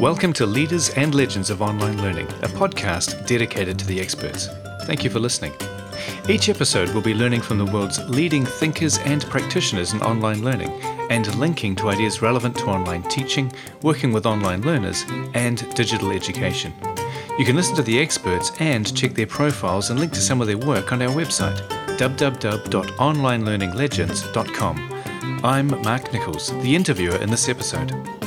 Welcome to Leaders and Legends of Online Learning, a podcast dedicated to the experts. Thank you for listening. Each episode will be learning from the world's leading thinkers and practitioners in online learning and linking to ideas relevant to online teaching, working with online learners, and digital education. You can listen to the experts and check their profiles and link to some of their work on our website, www.onlinelearninglegends.com. I'm Mark Nichols, the interviewer in this episode.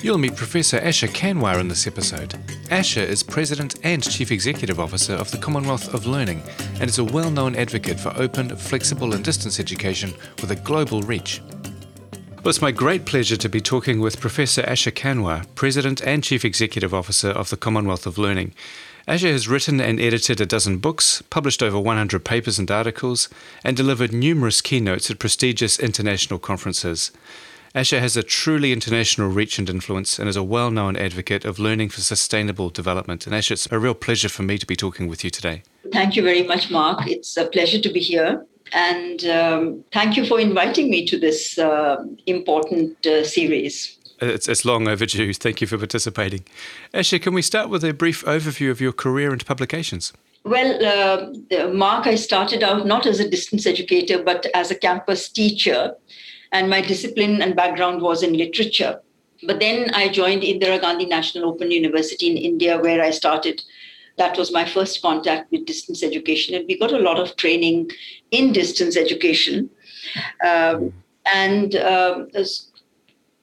You'll meet Professor Asha Kanwar in this episode. Asha is President and Chief Executive Officer of the Commonwealth of Learning and is a well known advocate for open, flexible, and distance education with a global reach. Well, it's my great pleasure to be talking with Professor Asha Kanwar, President and Chief Executive Officer of the Commonwealth of Learning. Asha has written and edited a dozen books, published over 100 papers and articles, and delivered numerous keynotes at prestigious international conferences. Asha has a truly international reach and influence and is a well known advocate of learning for sustainable development. And Asha, it's a real pleasure for me to be talking with you today. Thank you very much, Mark. It's a pleasure to be here. And um, thank you for inviting me to this uh, important uh, series. It's, it's long overdue. Thank you for participating. Asha, can we start with a brief overview of your career and publications? Well, uh, Mark, I started out not as a distance educator, but as a campus teacher and my discipline and background was in literature. But then I joined Indira Gandhi National Open University in India, where I started. That was my first contact with distance education, and we got a lot of training in distance education. Um, and um,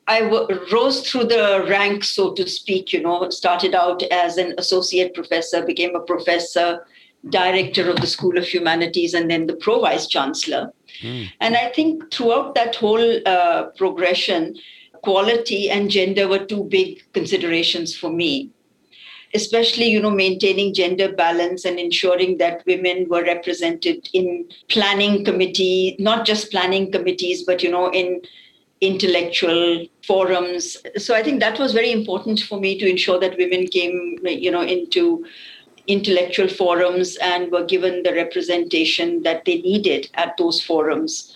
I w- rose through the ranks, so to speak. You know, started out as an associate professor, became a professor, director of the School of Humanities, and then the pro vice chancellor. Mm. And I think throughout that whole uh, progression, quality and gender were two big considerations for me especially you know maintaining gender balance and ensuring that women were represented in planning committee not just planning committees but you know in intellectual forums so i think that was very important for me to ensure that women came you know into intellectual forums and were given the representation that they needed at those forums.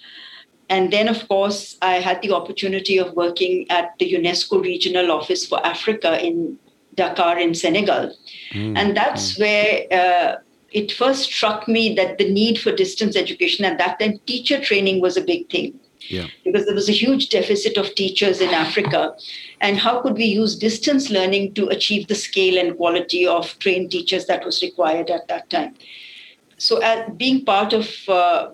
And then, of course, I had the opportunity of working at the UNESCO Regional Office for Africa in Dakar, in Senegal. Mm. And that's mm. where uh, it first struck me that the need for distance education at that time, teacher training was a big thing. Yeah. Because there was a huge deficit of teachers in Africa. And how could we use distance learning to achieve the scale and quality of trained teachers that was required at that time? So, uh, being part of uh,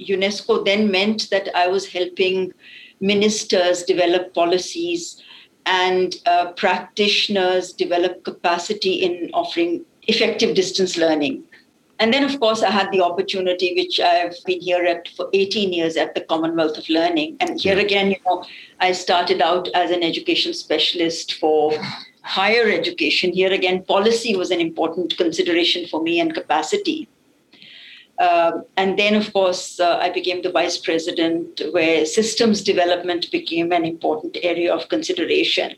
UNESCO then meant that I was helping ministers develop policies and uh, practitioners develop capacity in offering effective distance learning. And then, of course, I had the opportunity, which I've been here at for 18 years at the Commonwealth of Learning. And here again, you know, I started out as an education specialist for higher education. Here again, policy was an important consideration for me and capacity. Uh, and then, of course, uh, I became the vice president, where systems development became an important area of consideration.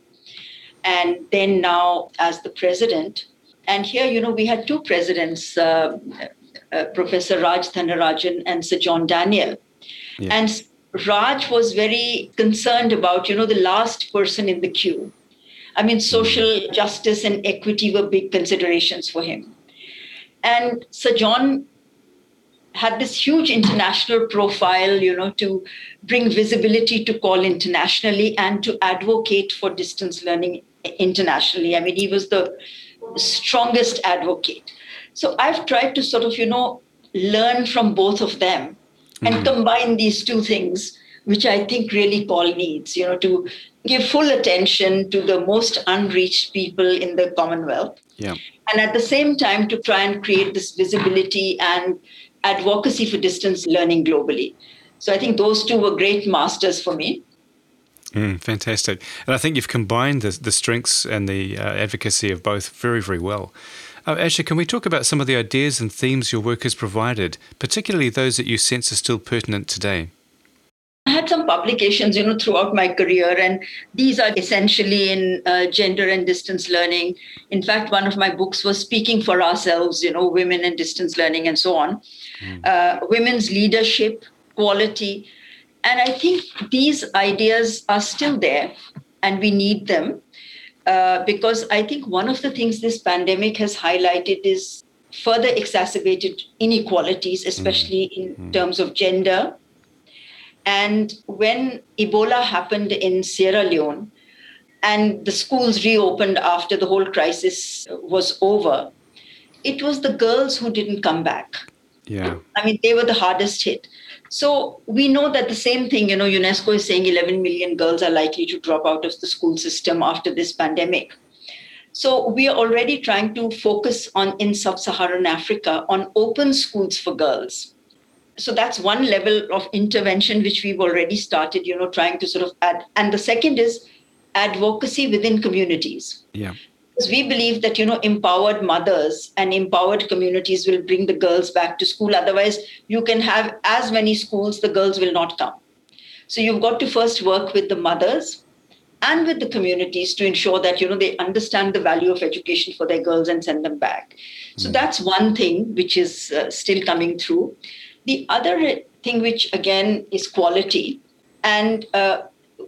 And then now, as the president, and here, you know, we had two presidents, uh, uh, Professor Raj Dhanarajan and Sir John Daniel. Yeah. And Raj was very concerned about, you know, the last person in the queue. I mean, social justice and equity were big considerations for him. And Sir John had this huge international profile, you know, to bring visibility to COL internationally and to advocate for distance learning internationally. I mean, he was the strongest advocate. So I've tried to sort of, you know, learn from both of them and mm-hmm. combine these two things, which I think really COL needs, you know, to give full attention to the most unreached people in the Commonwealth. Yeah. And at the same time, to try and create this visibility and advocacy for distance learning globally. So I think those two were great masters for me. Mm, fantastic. And I think you've combined the, the strengths and the uh, advocacy of both very, very well. Uh, Asha, can we talk about some of the ideas and themes your work has provided, particularly those that you sense are still pertinent today? I had some publications, you know, throughout my career, and these are essentially in uh, gender and distance learning. In fact, one of my books was Speaking for Ourselves, you know, women and distance learning and so on. Mm. Uh, women's leadership, quality, and I think these ideas are still there. and we need them uh, because I think one of the things this pandemic has highlighted is further exacerbated inequalities, especially mm. in mm. terms of gender. And when Ebola happened in Sierra Leone and the schools reopened after the whole crisis was over, it was the girls who didn't come back. Yeah. I mean, they were the hardest hit. So we know that the same thing, you know, UNESCO is saying 11 million girls are likely to drop out of the school system after this pandemic. So we are already trying to focus on in sub-Saharan Africa on open schools for girls. So that's one level of intervention which we've already started, you know, trying to sort of add. And the second is advocacy within communities. Yeah. Because we believe that you know empowered mothers and empowered communities will bring the girls back to school. Otherwise, you can have as many schools, the girls will not come. So you've got to first work with the mothers and with the communities to ensure that you know they understand the value of education for their girls and send them back. So mm. that's one thing which is uh, still coming through. The other thing, which again is quality, and uh,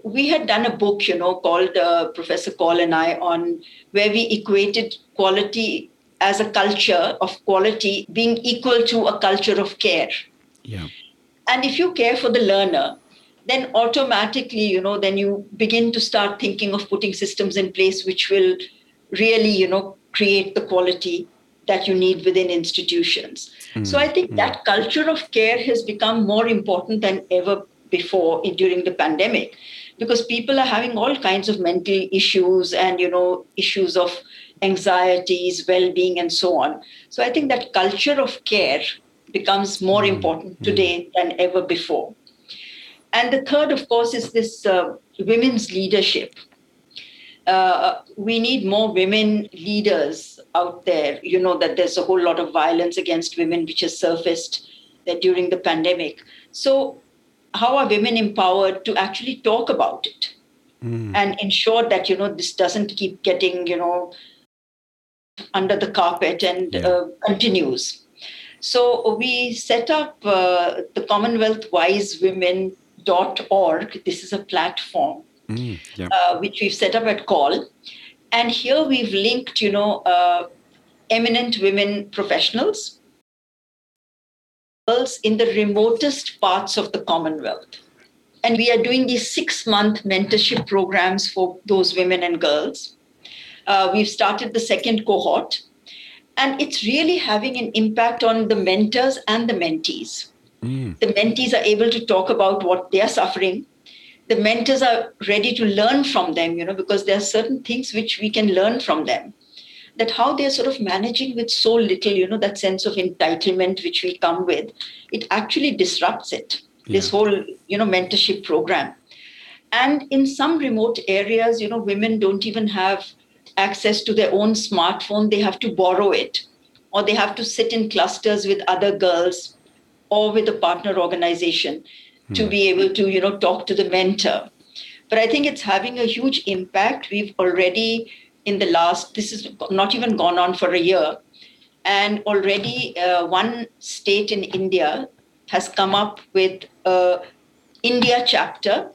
we had done a book, you know, called uh, Professor Koul and I on where we equated quality as a culture of quality being equal to a culture of care. Yeah. And if you care for the learner, then automatically, you know, then you begin to start thinking of putting systems in place which will really, you know, create the quality that you need within institutions. Mm. So I think mm. that culture of care has become more important than ever before during the pandemic because people are having all kinds of mental issues and you know issues of anxieties well-being and so on. So i think that culture of care becomes more mm-hmm. important today than ever before. And the third of course is this uh, women's leadership. Uh, we need more women leaders out there. You know that there's a whole lot of violence against women which has surfaced during the pandemic. So how are women empowered to actually talk about it mm. and ensure that you know this doesn't keep getting you know under the carpet and yeah. uh, continues so we set up uh, the commonwealth wise women.org this is a platform mm, yeah. uh, which we've set up at COL and here we've linked you know uh, eminent women professionals girls in the remotest parts of the Commonwealth. And we are doing these six month mentorship programs for those women and girls. Uh, we've started the second cohort, and it's really having an impact on the mentors and the mentees. Mm. The mentees are able to talk about what they're suffering. The mentors are ready to learn from them, you know, because there are certain things which we can learn from them that how they're sort of managing with so little, you know, that sense of entitlement which we come with, it actually disrupts it, yeah. this whole, you know, mentorship program. And in some remote areas, you know, women don't even have access to their own smartphone, they have to borrow it, or they have to sit in clusters with other girls or with a partner organization to hmm. be able to, you know, talk to the mentor. But I think it's having a huge impact. We've already in the last, this is not even gone on for a year. And already uh, one state in India has come up with a India chapter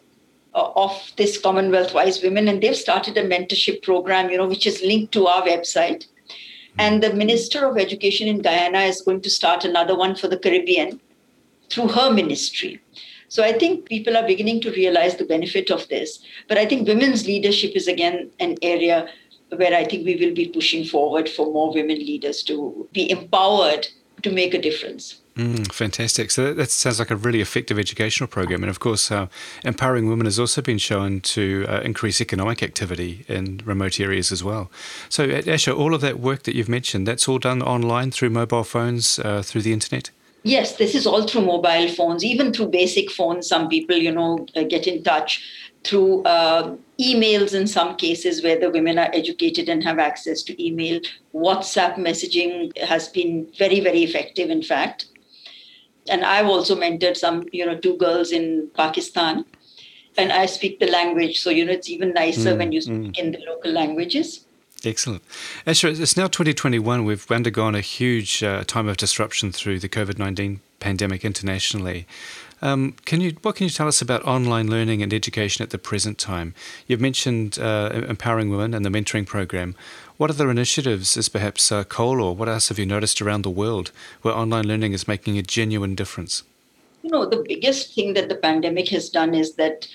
uh, of this Commonwealth Wise Women, and they've started a mentorship program, you know, which is linked to our website. And the Minister of Education in Guyana is going to start another one for the Caribbean through her ministry. So I think people are beginning to realize the benefit of this. But I think women's leadership is again an area where I think we will be pushing forward for more women leaders to be empowered to make a difference. Mm, fantastic. So that, that, sounds like a really effective educational program. And of course, uh, empowering women has also been shown to uh, increase economic activity in remote areas as well. So, Asha, all of that work that you've mentioned, that's all done online through mobile phones, uh, through the internet? Yes, this is all through mobile phones, even through basic phones. Some people, you know, uh, get in touch through uh, emails in some cases where the women are educated and have access to email. WhatsApp messaging has been very, very effective, in fact. And I've also mentored some, you know, two girls in Pakistan. And I speak the language. So, you know, it's even nicer mm, when you speak mm. in the local languages. Excellent. Asha, it's now 2021. We've undergone a huge uh, time of disruption through the COVID 19 pandemic internationally. Um, can you what can you tell us about online learning and education at the present time? You've mentioned uh, empowering women and the mentoring program. What other initiatives is perhaps uh, COL or what else have you noticed around the world where online learning is making a genuine difference? You know, the biggest thing that the pandemic has done is that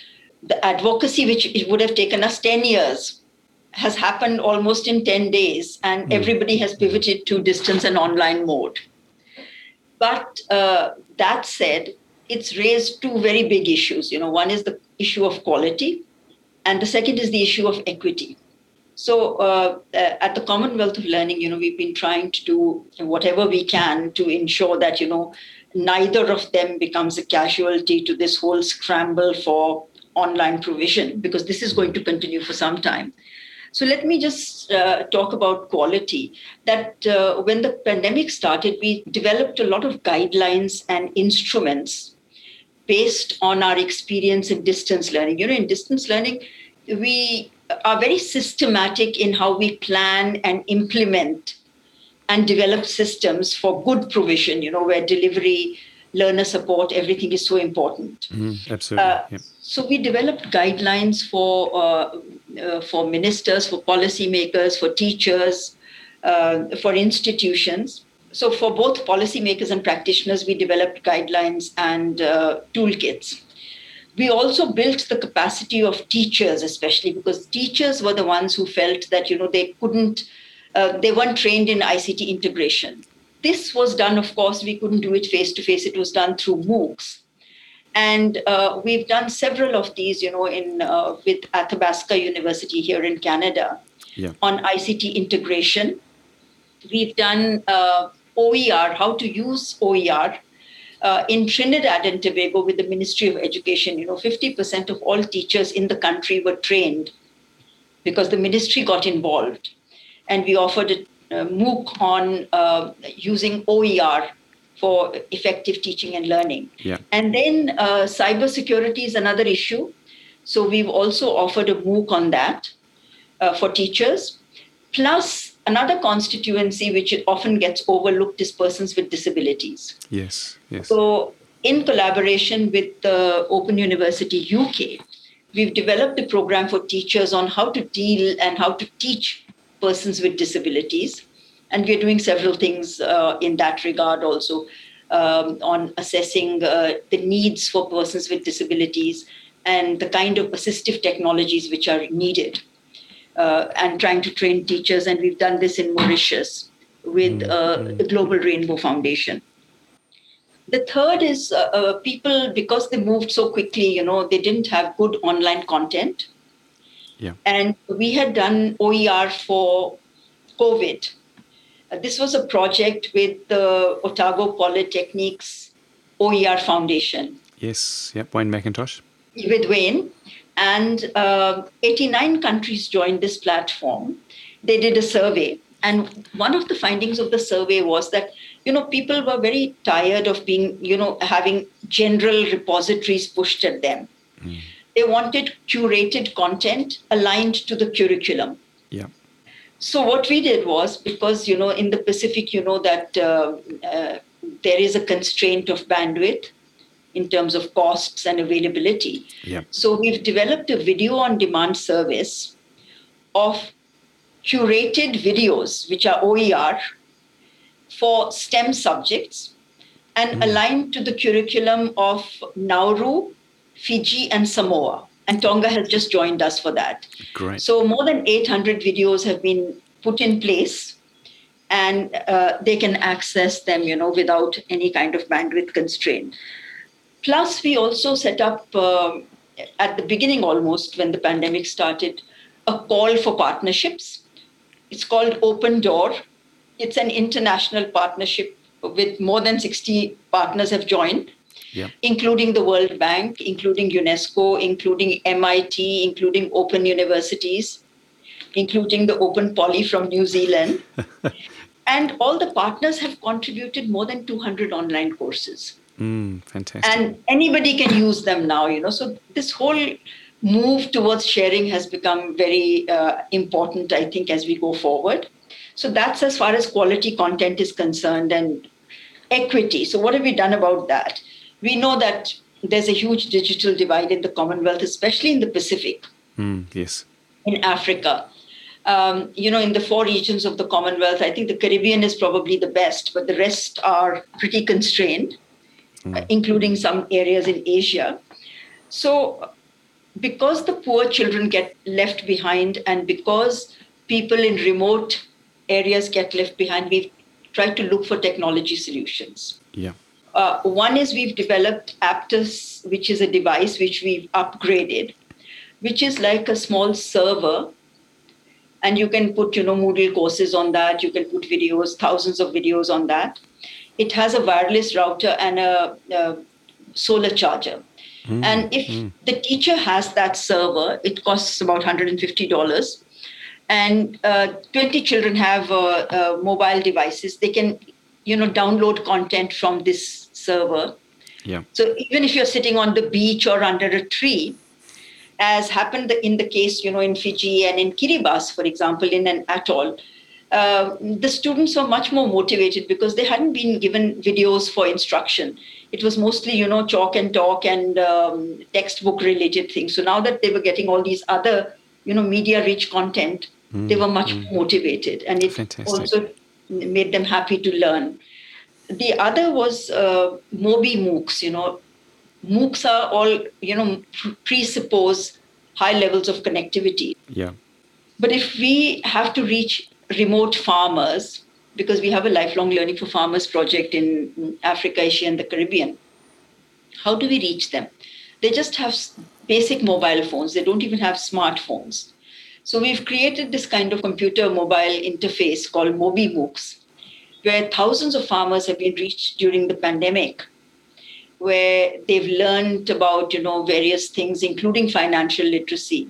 the advocacy, which it would have taken us 10 years, has happened almost in 10 days, and mm. everybody has pivoted to distance and online mode. But uh, that said, it's raised two very big issues. You know, one is the issue of quality, and the second is the issue of equity. So uh, uh, at the Commonwealth of Learning, you know, we've been trying to do whatever we can to ensure that you know neither of them becomes a casualty to this whole scramble for online provision because this is going to continue for some time. So let me just uh, talk about quality. That uh, when the pandemic started, we developed a lot of guidelines and instruments based on our experience in distance learning. You know, in distance learning, we are very systematic in how we plan and implement and develop systems for good provision, you know, where delivery, learner support, everything is so important. Mm, absolutely. Uh, yep. So we developed guidelines for uh, uh, for ministers, for policymakers, for teachers, uh, for institutions. So for both policymakers and practitioners, we developed guidelines and uh, toolkits. We also built the capacity of teachers, especially because teachers were the ones who felt that you know they couldn't, uh, they weren't trained in ICT integration. This was done, of course, we couldn't do it face to face. It was done through MOOCs. And uh, we've done several of these, you know, in uh, with Athabasca University here in Canada yeah. on ICT integration. We've done uh, OER, how to use OER uh, in Trinidad and Tobago with the Ministry of Education. You know, 50% of all teachers in the country were trained because the ministry got involved. And we offered a, a MOOC on uh, using OER for effective teaching and learning. Yeah. And then uh, cybersecurity is another issue. So we've also offered a MOOC on that uh, for teachers. Plus, another constituency which often gets overlooked is persons with disabilities. Yes, yes. So, in collaboration with the Open University UK, we've developed a program for teachers on how to deal and how to teach persons with disabilities and we're doing several things uh, in that regard also um, on assessing uh, the needs for persons with disabilities and the kind of assistive technologies which are needed uh, and trying to train teachers and we've done this in mauritius with uh, mm-hmm. the global rainbow foundation the third is uh, uh, people because they moved so quickly you know they didn't have good online content yeah. and we had done oer for covid this was a project with the Otago Polytechnics OER Foundation. Yes, yep, Wayne Mackintosh. With Wayne. And uh, 89 countries joined this platform. They did a survey. And one of the findings of the survey was that, you know, people were very tired of being, you know, having general repositories pushed at them. Mm. They wanted curated content aligned to the curriculum. Yeah. So what we did was because you know in the Pacific you know that uh, uh, there is a constraint of bandwidth in terms of costs and availability. Yeah. So we've developed a video on demand service of curated videos which are OER for STEM subjects and mm. aligned to the curriculum of Nauru, Fiji and Samoa and Tonga has just joined us for that. Great. So more than 800 videos have been put in place, and uh, they can access them, you know, without any kind of bandwidth constraint. Plus, we also set up uh, at the beginning, almost when the pandemic started, a call for partnerships. It's called Open Door. It's an international partnership with more than 60 partners have joined yeah. including the World Bank, including UNESCO, including MIT, including open universities, including the Open Poly from New Zealand. and all the partners have contributed more than 200 online courses. Mm, fantastic. And anybody can use them now, you know. So this whole move towards sharing has become very uh, important, I think, as we go forward. So that's as far as quality content is concerned. And equity. So, what have we done about that? We know that there's a huge digital divide in the Commonwealth, especially in the Pacific. Mm, yes. In Africa. Um, you know, in the four regions of the Commonwealth, I think the Caribbean is probably the best, but the rest are pretty constrained, mm. uh, including some areas in Asia. So, because the poor children get left behind and because people in remote areas get left behind, we've tried to look for technology solutions. Yeah. Uh, one is we've developed Aptus, which is a device which we've upgraded, which is like a small server. And you can put, you know, Moodle courses on that. You can put videos, thousands of videos on that. It has a wireless router and a, a solar charger. Mm, and if mm. the teacher has that server, it costs about $150. And uh, 20 children have uh, uh, mobile devices. They can, you know, download content from this server. Yeah. So even if you're sitting on the beach or under a tree, as happened in the case, you know, in Fiji and in Kiribati, for example, in an atoll, uh, the students were much more motivated because they hadn't been given videos for instruction. It was mostly you know chalk and talk and um, textbook related things. So now that they were getting all these other you know media rich content mm, they were much mm. motivated and it Fantastic. also made them happy to learn. The other was uh, mobi moocs you know. Moocs are all you know presuppose high levels of connectivity. Yeah. But if we have to reach remote farmers because we have a lifelong learning for farmers project in Africa, Asia, and the Caribbean. How do we reach them? They just have basic mobile phones, they don't even have smartphones. So we've created this kind of computer mobile interface called Mobi MOOCs, where thousands of farmers have been reached during the pandemic, where they've learned about you know various things, including financial literacy,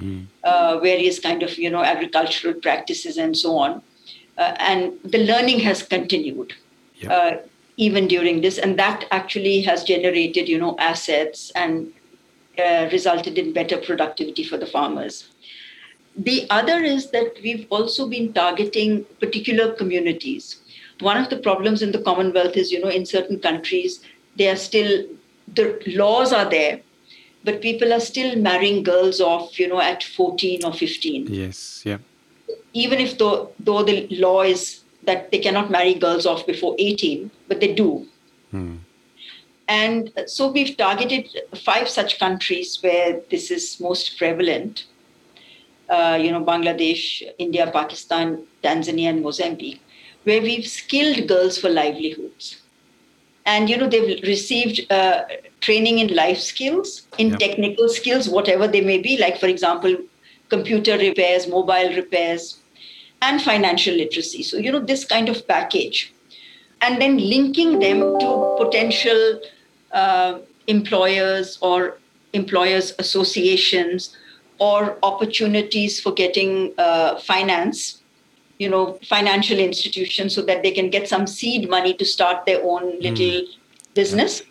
mm. uh, various kind of you know agricultural practices, and so on uh, and the learning has continued yep. uh, even during this and that actually has generated you know assets and uh, resulted in better productivity for the farmers the other is that we've also been targeting particular communities one of the problems in the commonwealth is you know in certain countries they are still the laws are there but people are still marrying girls off you know at 14 or 15 yes yeah even if though, though the law is that they cannot marry girls off before 18, but they do. Hmm. And so we've targeted five such countries where this is most prevalent. Uh, you know, Bangladesh, India, Pakistan, Tanzania, and Mozambique, where we've skilled girls for livelihoods. And, you know, they've received uh, training in life skills, in yep. technical skills, whatever they may be, like, for example, computer repairs, mobile repairs, and financial literacy. So, you know, this kind of package. And then linking them to potential uh, employers or employers associations or opportunities for getting uh, finance, you know, financial institutions so that they can get some seed money to start their own hmm. little mm. business.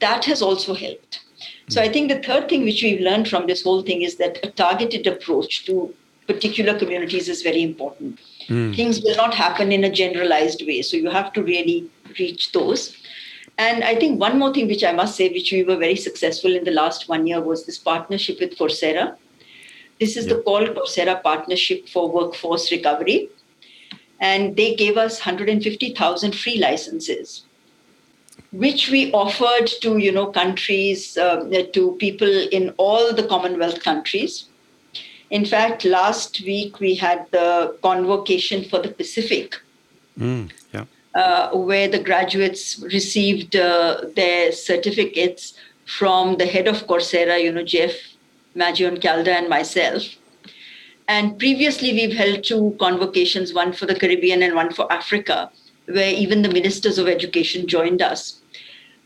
That has also helped. So I think the third thing which we've learned from this whole thing is that a targeted approach to particular communities is very important. Mm. Things will not happen in a generalized way. So you have to really reach those. And I think one more thing which I must say, which we were very successful in the last one year, was this partnership with Coursera. This is the called Coursera Partnership for Workforce Recovery. And they gave us 150,000 free licenses which we offered to you know countries uh, to people in all the commonwealth countries in fact last week we had the convocation for the pacific mm, yeah. uh, where the graduates received uh, their certificates from the head of coursera you know jeff Maggioncalda and myself and previously we've held two convocations one for the caribbean and one for africa where even the ministers of education joined us.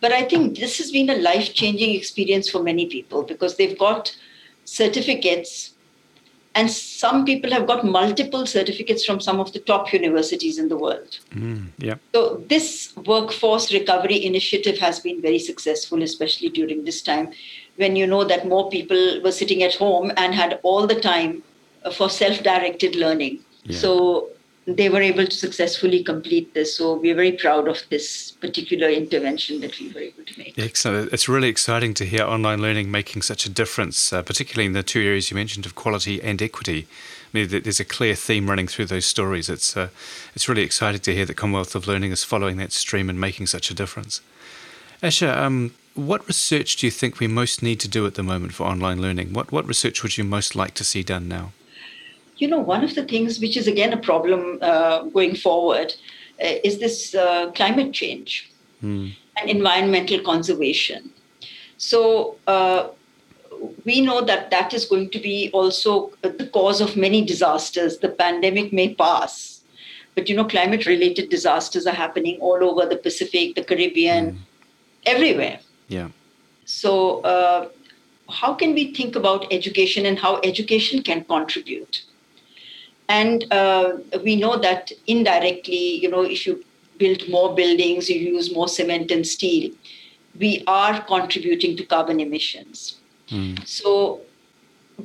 But I think this has been a life changing experience for many people because they've got certificates, and some people have got multiple certificates from some of the top universities in the world. Mm, yeah. So, this workforce recovery initiative has been very successful, especially during this time when you know that more people were sitting at home and had all the time for self directed learning. Yeah. So, they were able to successfully complete this. So we're very proud of this particular intervention that we were able to make. Excellent. It's really exciting to hear online learning making such a difference, uh, particularly in the two areas you mentioned of quality and equity. I mean, there's a clear theme running through those stories. It's uh, it's really exciting to hear that Commonwealth of Learning is following that stream and making such a difference. Asha, um, what research do you think we most need to do at the moment for online learning? What what research would you most like to see done now? You know, one of the things which is again a problem uh, going forward uh, is this uh, climate change mm. and environmental conservation. So uh, we know that that is going to be also the cause of many disasters. The pandemic may pass, but you know, climate-related disasters are happening all over the Pacific, the Caribbean, mm. everywhere. Yeah. So. Uh, how can we think about education and how education can contribute? And uh, we know that indirectly, you know, if you build more buildings, you use more cement and steel, we are contributing to carbon emissions. Mm. So,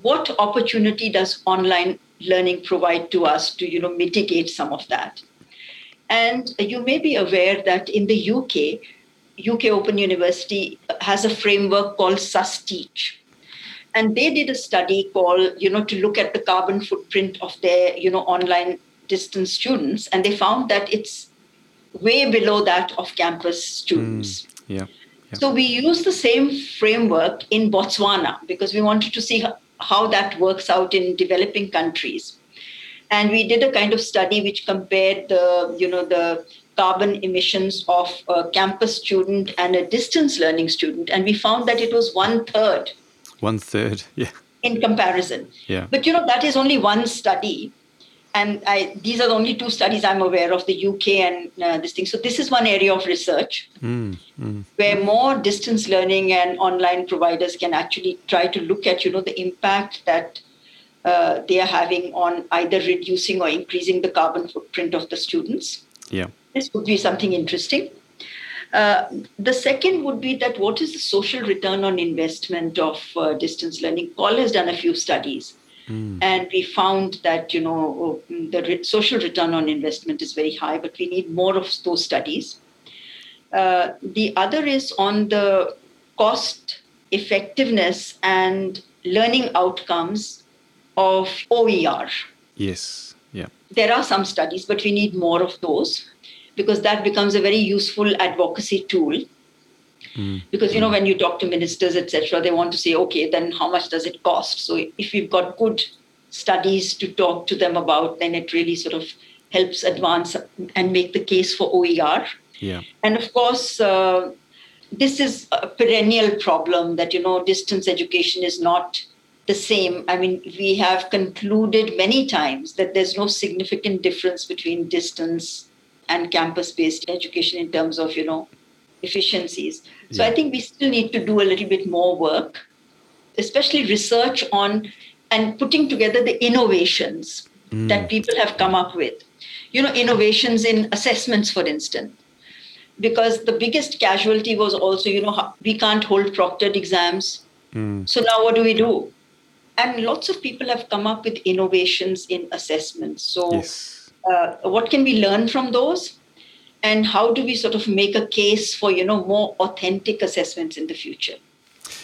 what opportunity does online learning provide to us to, you know, mitigate some of that? And you may be aware that in the UK, UK Open University has a framework called SUSTEACH, and they did a study called you know to look at the carbon footprint of their you know online distance students. And they found that it's way below that of campus students. Mm, yeah, yeah, so we use the same framework in botswana because we wanted to see how that works out in developing countries. And we did a kind of study which compared the you know the carbon emissions of a campus student and a distance learning student. And we found that it was one third one third, yeah. In comparison. Yeah. But you know, that is only one study. And I, these are the only two studies I'm aware of, the UK and uh, this thing. So this is one area of research mm, mm. where more distance learning and online providers can actually try to look at, you know, the impact that uh, they are having on either reducing or increasing the carbon footprint of the students. Yeah. This would be something interesting. Uh, the second would be that what is the social return on investment of uh, distance learning? COL has done a few studies. Mm. And we found that you know the re- social return on investment is very high, but we need more of those studies. Uh, the other is on the cost effectiveness and learning outcomes of OER. Yes, yeah. There are some studies, but we need more of those because that becomes a very useful advocacy tool. Mm. Because you know when you talk to ministers, etc., they want to say, okay, then how much does it cost? So if we've got good studies to talk to them about, then it really sort of helps advance and make the case for OER. Yeah. And of course, uh, this is a perennial problem that you know distance education is not the same. I mean, we have concluded many times that there's no significant difference between distance and campus based education in terms of you know efficiencies. So yeah. i think we still need to do a little bit more work especially research on and putting together the innovations mm. that people have come up with. You know innovations in assessments for instance. Because the biggest casualty was also you know we can't hold proctored exams. Mm. so now what do we do? And lots of people have come up with innovations in assessments. So yes uh, what can we learn from those and how do we sort of make a case for you know more authentic assessments in the future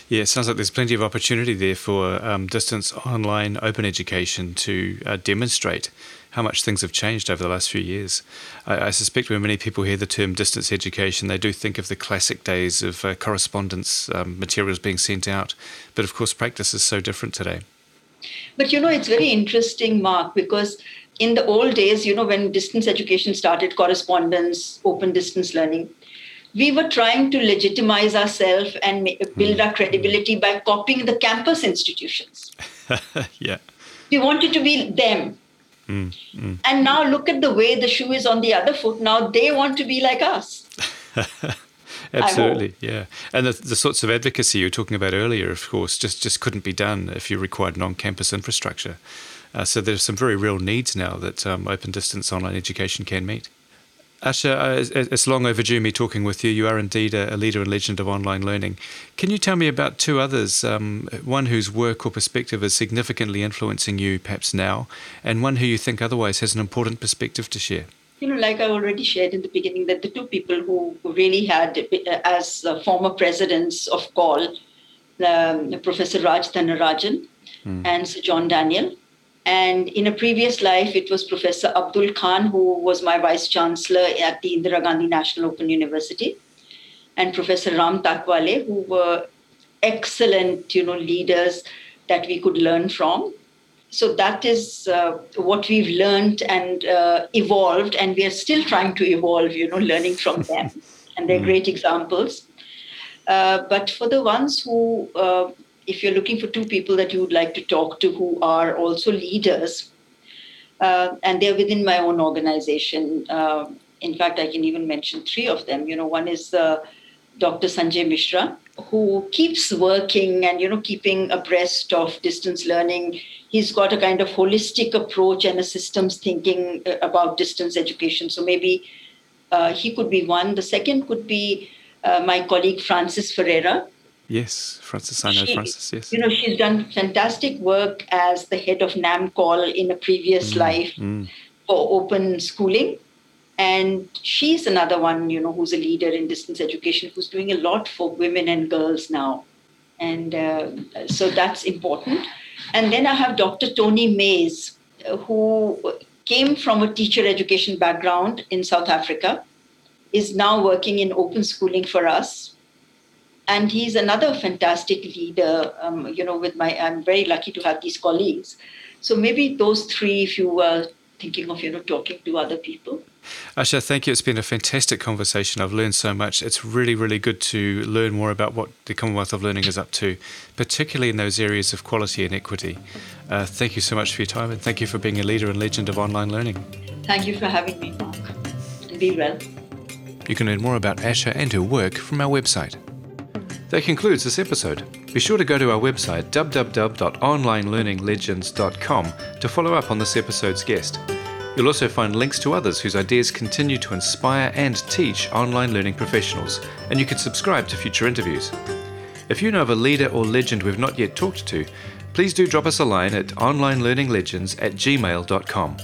yeah, it sounds like there's plenty of opportunity there for um, distance online open education to uh, demonstrate how much things have changed over the last few years. I, I, suspect when many people hear the term distance education, they do think of the classic days of uh, correspondence um, materials being sent out. But of course, practice is so different today. But you know, it's very interesting, Mark, because in the old days, you know, when distance education started, correspondence, open distance learning, we were trying to legitimize ourselves and build our credibility by copying the campus institutions. yeah. We wanted to be them. Mm, mm. And now look at the way the shoe is on the other foot. Now they want to be like us. Absolutely, yeah. And the, the sorts of advocacy you were talking about earlier, of course, just, just couldn't be done if you required non campus infrastructure. Uh, so there's some very real needs now that um, open distance online education can meet. Asha, uh, it's long overdue me talking with you. You are indeed a, leader and legend of online learning. Can you tell me about two others? Um, one whose work or perspective is significantly influencing you perhaps now, and one who you think otherwise has an important perspective to share? You know, like I already shared in the beginning, that the two people who really had, uh, as former presidents of COL, um, Professor Raj Dhanarajan mm. and Sir John Daniel, and in a previous life, it was Professor Abdul Khan, who was my vice chancellor at the Indira Gandhi National Open University, and Professor Ram Takwale, who were excellent, you know, leaders that we could learn from. So that is uh, what we've learned and uh, evolved, and we are still trying to evolve, you know, learning from them. and they're hmm. great examples. Uh, but for the ones who uh, if you're looking for two people that you would like to talk to who are also leaders, uh, and they're within my own organization. Uh, in fact, I can even mention three of them. You know, one is uh, Dr. Sanjay Mishra, who keeps working and you know keeping abreast of distance learning. He's got a kind of holistic approach and a systems thinking uh, about distance education. So maybe uh, he could be one. The second could be uh, my colleague Frances Ferreira, Yes, Frances, I know she, Frances, yes. You know, she's done fantastic work as the head of NAMCOL in a previous mm, life mm. for open schooling. And she's another one, you know, who's a leader in distance education, who's doing a lot for women and girls now. And uh, so that's important. And then I have Dr. Tony Mays, who came from a teacher education background in South Africa, is now working in open schooling for us and he's another fantastic leader. Um, you know, with my, I'm very lucky to have these colleagues. So maybe those three, if you were thinking of, you know, talking to other people. Asha, thank you. It's been a fantastic conversation. I've learned so much. It's really, really good to learn more about what the Commonwealth of Learning is up to, particularly in those areas of quality and equity. Uh, thank you so much for your time and thank you for being a leader and legend of online learning. Thank you for having me, Mark. And be well. You can learn more about Asha and her work from our website. That concludes this episode. Be sure to go to our website www.onlinelearninglegends.com to follow up on this episode's guest. You'll also find links to others whose ideas continue to inspire and teach online learning professionals, and you can subscribe to future interviews. If you know of a leader or legend we've not yet talked to, please do drop us a line at onlinelearninglegends at gmail.com.